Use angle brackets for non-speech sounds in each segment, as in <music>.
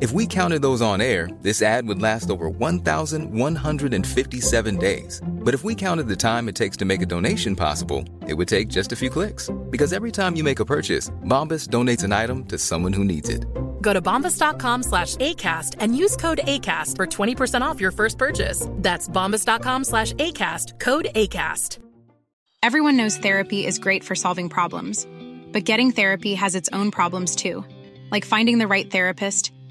If we counted those on air, this ad would last over 1,157 days. But if we counted the time it takes to make a donation possible, it would take just a few clicks. Because every time you make a purchase, Bombas donates an item to someone who needs it. Go to bombas.com slash ACAST and use code ACAST for 20% off your first purchase. That's bombas.com slash ACAST, code ACAST. Everyone knows therapy is great for solving problems, but getting therapy has its own problems too, like finding the right therapist,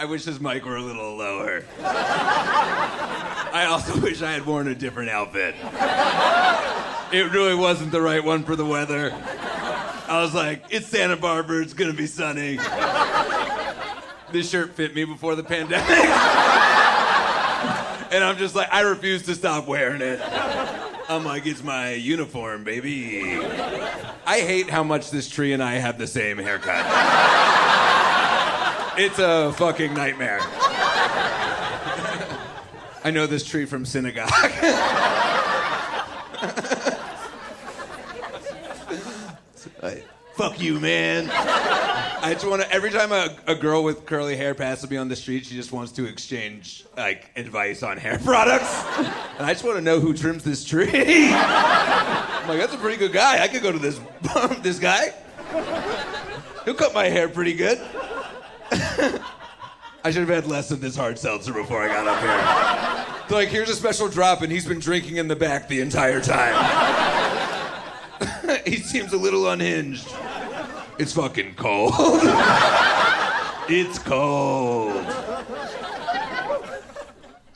I wish this mic were a little lower. I also <laughs> wish I had worn a different outfit. It really wasn't the right one for the weather. I was like, it's Santa Barbara, it's gonna be sunny. This shirt fit me before the pandemic. <laughs> and I'm just like, I refuse to stop wearing it. I'm like, it's my uniform, baby. I hate how much this tree and I have the same haircut. It's a fucking nightmare. <laughs> I know this tree from synagogue. <laughs> Fuck you, man. I just want to. Every time a, a girl with curly hair passes me on the street, she just wants to exchange like advice on hair <laughs> products, and I just want to know who trims this tree. I'm like, that's a pretty good guy. I could go to this this guy. He'll cut my hair pretty good. <laughs> I should have had less of this hard seltzer before I got up here. Like, here's a special drop, and he's been drinking in the back the entire time. <laughs> he seems a little unhinged. It's fucking cold. <laughs> it's cold.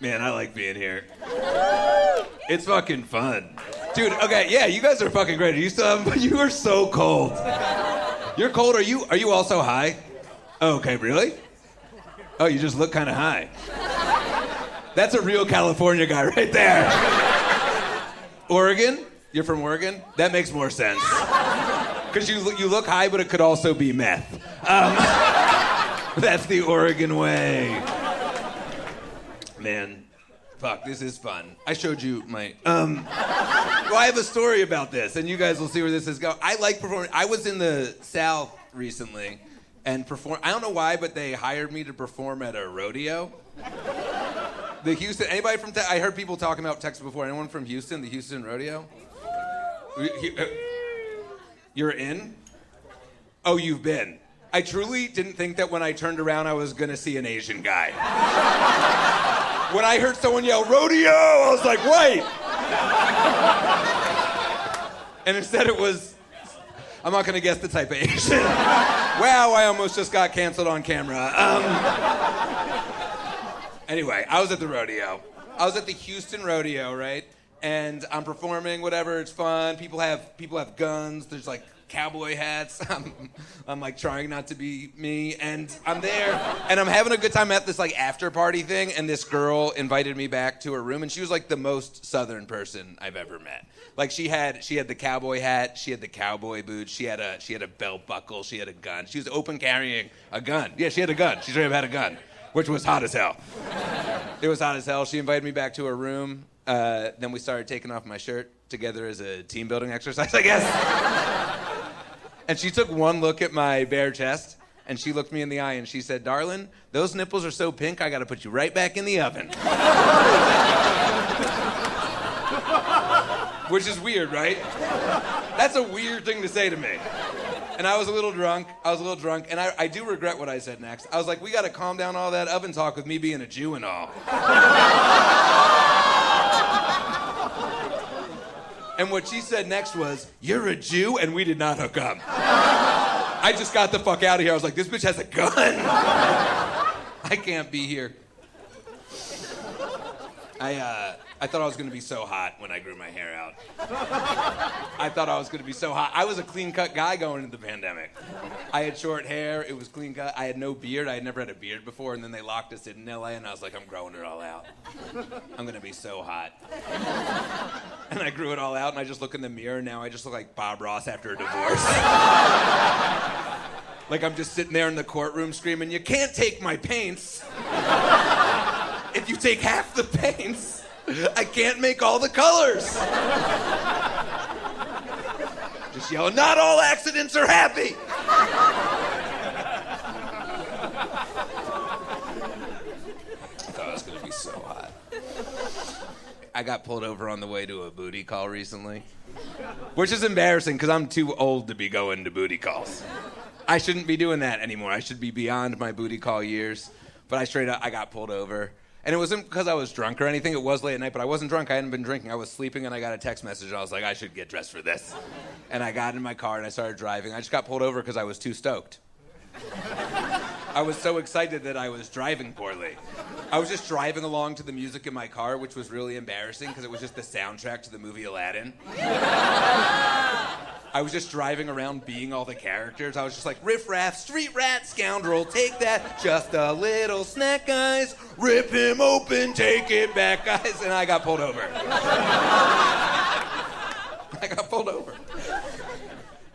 Man, I like being here. It's fucking fun. Dude, okay, yeah, you guys are fucking great. You still have, you are so cold. You're cold. Are you are you also high? Oh, okay, really? Oh, you just look kind of high. That's a real California guy right there. Oregon? You're from Oregon? That makes more sense. Because you, you look high, but it could also be meth. Um, <laughs> that's the Oregon way. Man, fuck, this is fun. I showed you my. Um, well, I have a story about this, and you guys will see where this is going. I like performing. I was in the South recently and perform. I don't know why, but they hired me to perform at a rodeo. The Houston. Anybody from? Te- I heard people talking about Texas before. Anyone from Houston? The Houston rodeo. Uh, You're in. Oh, you've been. I truly didn't think that when I turned around I was gonna see an Asian guy. when I heard someone yell rodeo, I was like, wait. and instead it was, I'm not gonna guess the type of Asian. <laughs> wow, I almost just got canceled on camera. Um, anyway, I was at the rodeo. I was at the Houston rodeo, right? And I'm performing, whatever. It's fun. People have people have guns. There's like cowboy hats. <laughs> I'm, I'm like trying not to be me, and I'm there, and I'm having a good time at this like after party thing. And this girl invited me back to her room, and she was like the most southern person I've ever met. Like she had she had the cowboy hat, she had the cowboy boots, she had a she had a belt buckle, she had a gun. She was open carrying a gun. Yeah, she had a gun. She straight up had a gun, which was hot as hell. It was hot as hell. She invited me back to her room. Uh, then we started taking off my shirt. together as a team building exercise, I guess. And she took one look at my bare chest and she looked me in the eye and she said, Darlin, those nipples are so pink, I gotta put you right back in the oven. Which is weird, right? That's a weird thing to say to me. And I was a little drunk. I was a little drunk. And I, I do regret what I said next. I was like, we gotta calm down all that oven talk with me being a Jew and all. And what she said next was, You're a Jew? And we did not hook up. I just got the fuck out of here. I was like, This bitch has a gun. <laughs> I can't be here. I, uh, I thought I was gonna be so hot when I grew my hair out. I thought I was gonna be so hot. I was a clean cut guy going into the pandemic. I had short hair, it was clean cut. I had no beard, I had never had a beard before, and then they locked us in LA, and I was like, I'm growing it all out. I'm gonna be so hot. And I grew it all out, and I just look in the mirror, now I just look like Bob Ross after a divorce. like I'm just sitting there in the courtroom screaming, You can't take my paints. if you take half the paints, <laughs> I can't make all the colors. Just yell, not all accidents are happy. I got pulled over on the way to a booty call recently, which is embarrassing because I'm too old to be going to booty calls. I shouldn't be doing that anymore. I should be beyond my booty call years. But I straight up, I got pulled over. And it wasn't because I was drunk or anything. It was late at night, but I wasn't drunk. I hadn't been drinking. I was sleeping, and I got a text message. And I was like, I should get dressed for this. And I got in my car and I started driving. I just got pulled over because I was too stoked. I was so excited that I was driving poorly. I was just driving along to the music in my car, which was really embarrassing because it was just the soundtrack to the movie Aladdin. I was just driving around being all the characters. I was just like, riff raff, street rat, scoundrel, take that, just a little snack, guys. Rip him open, take it back, guys. And I got pulled over. <laughs> I got pulled over.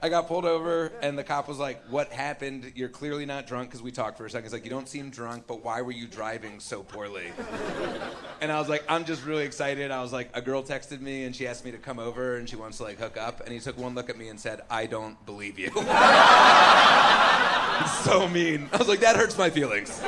I got pulled over, and the cop was like, What happened? You're clearly not drunk because we talked for a second. He's like, You don't seem drunk, but why were you driving so poorly? And I was like, I'm just really excited. I was like, A girl texted me and she asked me to come over and she wants to like hook up. And he took one look at me and said, I don't believe you. <laughs> so mean. I was like, That hurts my feelings.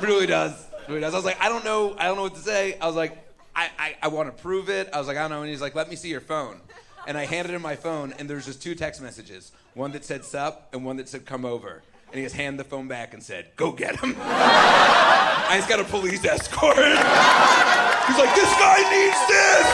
really does. Really does. I was like, I don't know. I don't know what to say. I was like, I, I, I want to prove it. I was like, I don't know. And he's like, Let me see your phone and I handed him my phone, and there's just two text messages one that said sup and one that said come over. And he just handed the phone back and said, Go get him. <laughs> I just got a police escort. <laughs> He's like, This guy needs this.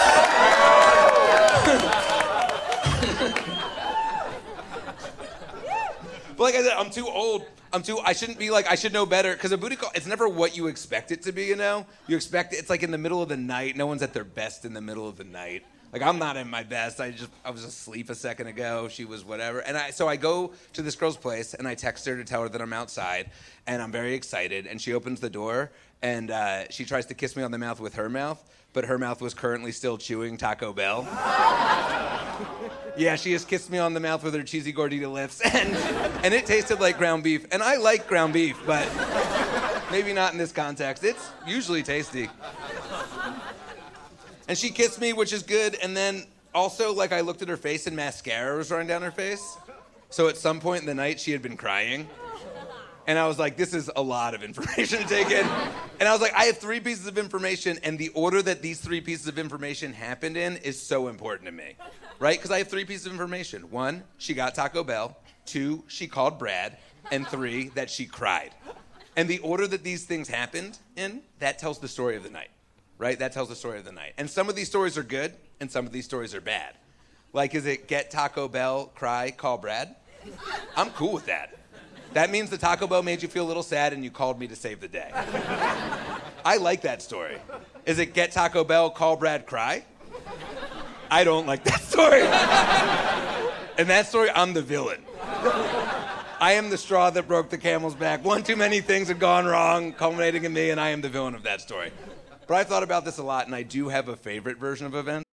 <laughs> but like I said, I'm too old. I'm too. I shouldn't be like. I should know better because a booty call. It's never what you expect it to be. You know. You expect it. It's like in the middle of the night. No one's at their best in the middle of the night. Like I'm not in my best. I just I was asleep a second ago. She was whatever. And I so I go to this girl's place and I text her to tell her that I'm outside and I'm very excited. And she opens the door and uh, she tries to kiss me on the mouth with her mouth, but her mouth was currently still chewing Taco Bell. <laughs> yeah, she just kissed me on the mouth with her cheesy gordita lips, <laughs> and and it tasted like ground beef. And I like ground beef, but maybe not in this context. It's usually tasty. And she kissed me, which is good. And then also, like, I looked at her face and mascara was running down her face. So at some point in the night, she had been crying. And I was like, this is a lot of information to take in. And I was like, I have three pieces of information, and the order that these three pieces of information happened in is so important to me, right? Because I have three pieces of information. One, she got Taco Bell. Two, she called Brad. And three, that she cried. And the order that these things happened in, that tells the story of the night right? That tells the story of the night. And some of these stories are good, and some of these stories are bad. Like, is it get Taco Bell, cry, call Brad? I'm cool with that. That means the Taco Bell made you feel a little sad and you called me to save the day. I like that story. Is it get Taco Bell, call Brad, cry? I don't like that story. and that story, I'm the villain. I am the straw that broke the camel's back. One too many things had gone wrong, culminating in me, and I am the villain of that story. But I've thought about this a lot, and I do have a favorite version of events.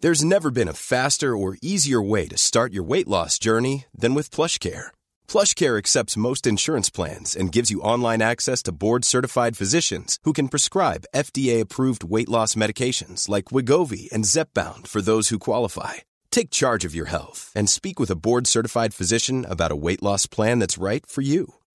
There's never been a faster or easier way to start your weight loss journey than with PlushCare. PlushCare accepts most insurance plans and gives you online access to board-certified physicians who can prescribe FDA-approved weight loss medications like Wegovy and Zepbound for those who qualify. Take charge of your health and speak with a board-certified physician about a weight loss plan that's right for you.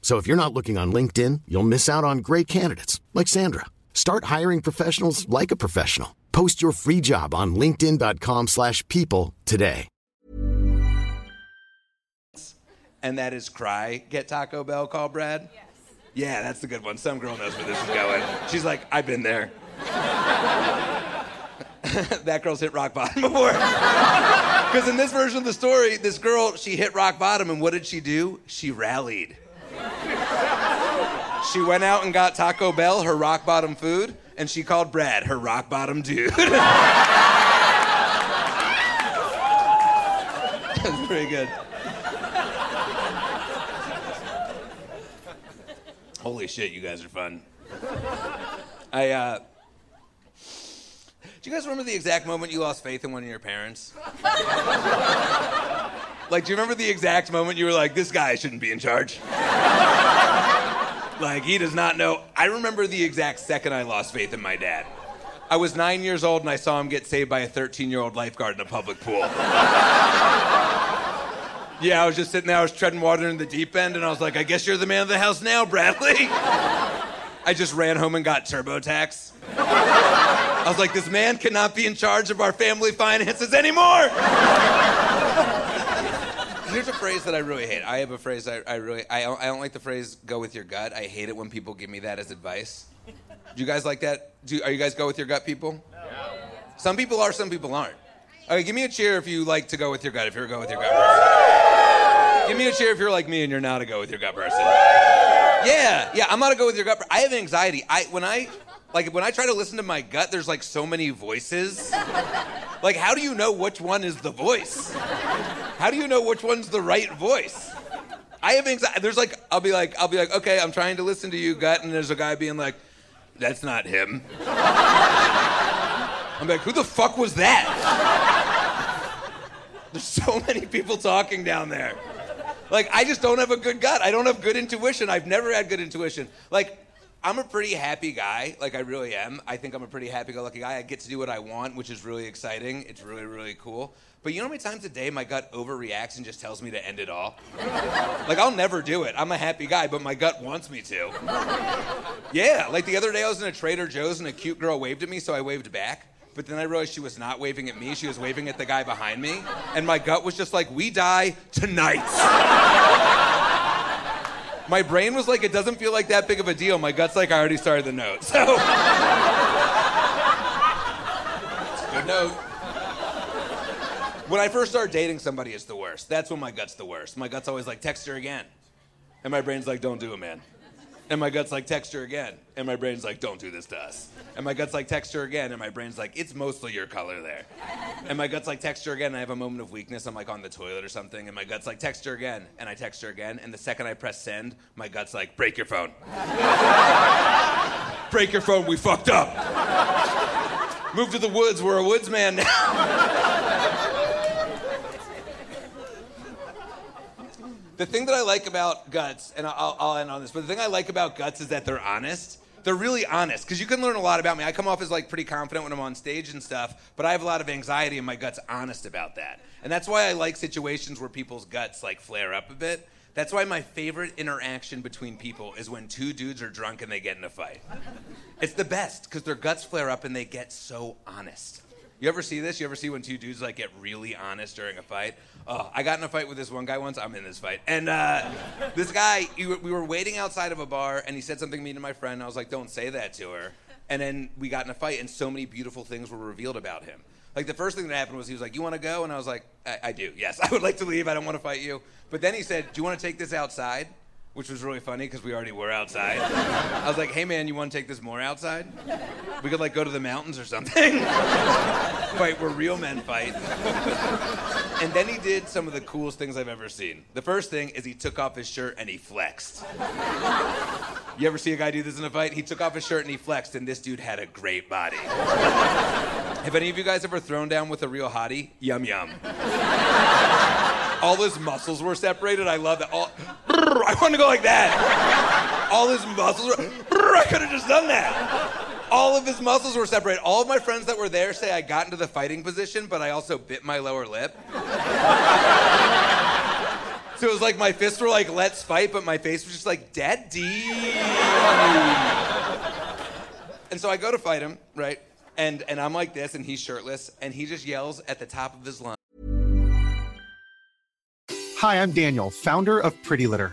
So if you're not looking on LinkedIn, you'll miss out on great candidates like Sandra. Start hiring professionals like a professional. Post your free job on linkedin.com/people slash people today. And that is cry. Get Taco Bell, call Brad. Yes. Yeah, that's the good one. Some girl knows where this is going. She's like, I've been there. <laughs> that girl's hit rock bottom <laughs> before. Because in this version of the story, this girl, she hit rock bottom, and what did she do? She rallied. She went out and got Taco Bell, her rock bottom food, and she called Brad her rock bottom dude. <laughs> That's pretty good. Holy shit, you guys are fun. I, uh, do you guys remember the exact moment you lost faith in one of your parents? like, do you remember the exact moment you were like, this guy shouldn't be in charge? Like, he does not know. I remember the exact second I lost faith in my dad. I was nine years old and I saw him get saved by a 13 year old lifeguard in a public pool. <laughs> Yeah, I was just sitting there, I was treading water in the deep end, and I was like, I guess you're the man of the house now, Bradley. <laughs> I just ran home and got TurboTax. I was like, this man cannot be in charge of our family finances anymore. Here's a phrase that I really hate. I have a phrase I, I really I don't, I don't like the phrase "go with your gut." I hate it when people give me that as advice. Do you guys like that? Do are you guys go with your gut people? No. Some people are, some people aren't. Okay, give me a cheer if you like to go with your gut. If you're a go with your gut person. Give me a cheer if you're like me and you're not a go with your gut person. Yeah, yeah, I'm not a go with your gut. I have anxiety. I when I like when I try to listen to my gut, there's like so many voices. Like, how do you know which one is the voice? How do you know which one's the right voice? I have anxiety. There's like, I'll be like, I'll be like, okay, I'm trying to listen to you, gut, and there's a guy being like, that's not him. I'm like, who the fuck was that? There's so many people talking down there. Like, I just don't have a good gut. I don't have good intuition. I've never had good intuition. Like, I'm a pretty happy guy. Like, I really am. I think I'm a pretty happy go lucky guy. I get to do what I want, which is really exciting. It's really, really cool. But you know how many times a day my gut overreacts and just tells me to end it all? <laughs> like, I'll never do it. I'm a happy guy, but my gut wants me to. Yeah, like the other day I was in a Trader Joe's and a cute girl waved at me, so I waved back. But then I realized she was not waving at me, she was waving at the guy behind me. And my gut was just like, we die tonight. <laughs> my brain was like, it doesn't feel like that big of a deal. My gut's like, I already started the note. <laughs> So. Good note. When I first start dating somebody, it's the worst. That's when my gut's the worst. My gut's always like, text her again. And my brain's like, don't do it, man. And my gut's like, text her again. And my brain's like, don't do this to us. And my gut's like, text her again. And my brain's like, it's mostly your color there. And my gut's like, text her again. And I have a moment of weakness. I'm like on the toilet or something. And my gut's like, text her again. And I text her again. And the second I press send, my gut's like, break your phone. <laughs> break your phone. We fucked up. Move to the woods. We're a woodsman now. <laughs> The thing that I like about guts, and I'll, I'll end on this, but the thing I like about guts is that they're honest. They're really honest because you can learn a lot about me. I come off as like pretty confident when I'm on stage and stuff, but I have a lot of anxiety, and my gut's honest about that. And that's why I like situations where people's guts like flare up a bit. That's why my favorite interaction between people is when two dudes are drunk and they get in a fight. It's the best because their guts flare up and they get so honest. You ever see this? You ever see when two dudes like get really honest during a fight? Oh, I got in a fight with this one guy once. I'm in this fight, and uh, this guy, we were waiting outside of a bar, and he said something mean to my friend. I was like, "Don't say that to her." And then we got in a fight, and so many beautiful things were revealed about him. Like the first thing that happened was he was like, "You want to go?" And I was like, I-, "I do. Yes, <laughs> I would like to leave. I don't want to fight you." But then he said, "Do you want to take this outside?" Which was really funny because we already were outside. I was like, hey man, you want to take this more outside? We could like go to the mountains or something. <laughs> fight where real men fight. And then he did some of the coolest things I've ever seen. The first thing is he took off his shirt and he flexed. You ever see a guy do this in a fight? He took off his shirt and he flexed, and this dude had a great body. Have any of you guys ever thrown down with a real hottie? Yum yum. All his muscles were separated. I love that. All, I want to go like that. All his muscles were. I could have just done that. All of his muscles were separated. All of my friends that were there say I got into the fighting position, but I also bit my lower lip. So it was like my fists were like, let's fight, but my face was just like, daddy. and so I go to fight him, right? And, and I'm like this, and he's shirtless, and he just yells at the top of his lungs. Hi, I'm Daniel, founder of Pretty Litter.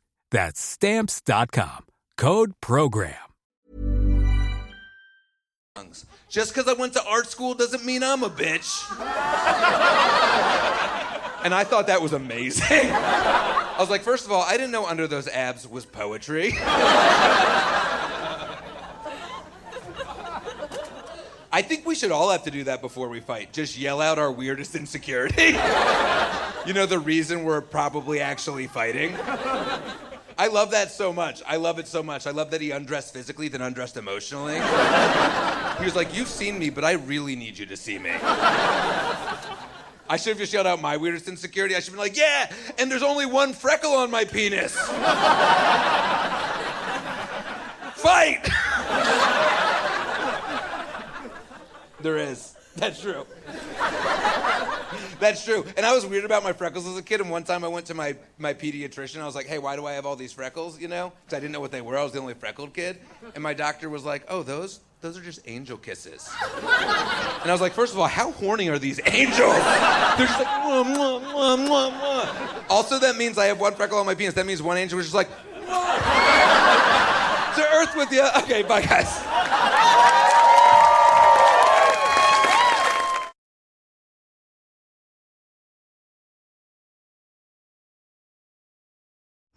That's stamps.com. Code program. Just because I went to art school doesn't mean I'm a bitch. <laughs> and I thought that was amazing. <laughs> I was like, first of all, I didn't know under those abs was poetry. <laughs> I think we should all have to do that before we fight. Just yell out our weirdest insecurity. you know, the reason we're probably actually fighting. I love that so much. I love it so much. I love that he undressed physically, then undressed emotionally. he was like, You've seen me, but I really need you to see me. I should have just yelled out my weirdest insecurity. I should have been like, yeah, and there's only one freckle on my penis. Fight! there is. That's true. That's true. And I was weird about my freckles as a kid. And one time I went to my, my pediatrician. I was like, hey, why do I have all these freckles? You know? Because I didn't know what they were. I was the only freckled kid. And my doctor was like, oh, those? Those are just angel kisses. And I was like, first of all, how horny are these angels? They're just like, mwah, mwah, mwah, mwah, mwah. Also, that means I have one freckle on my penis. That means one angel was just like, <laughs> to earth with you. Okay, bye, guys.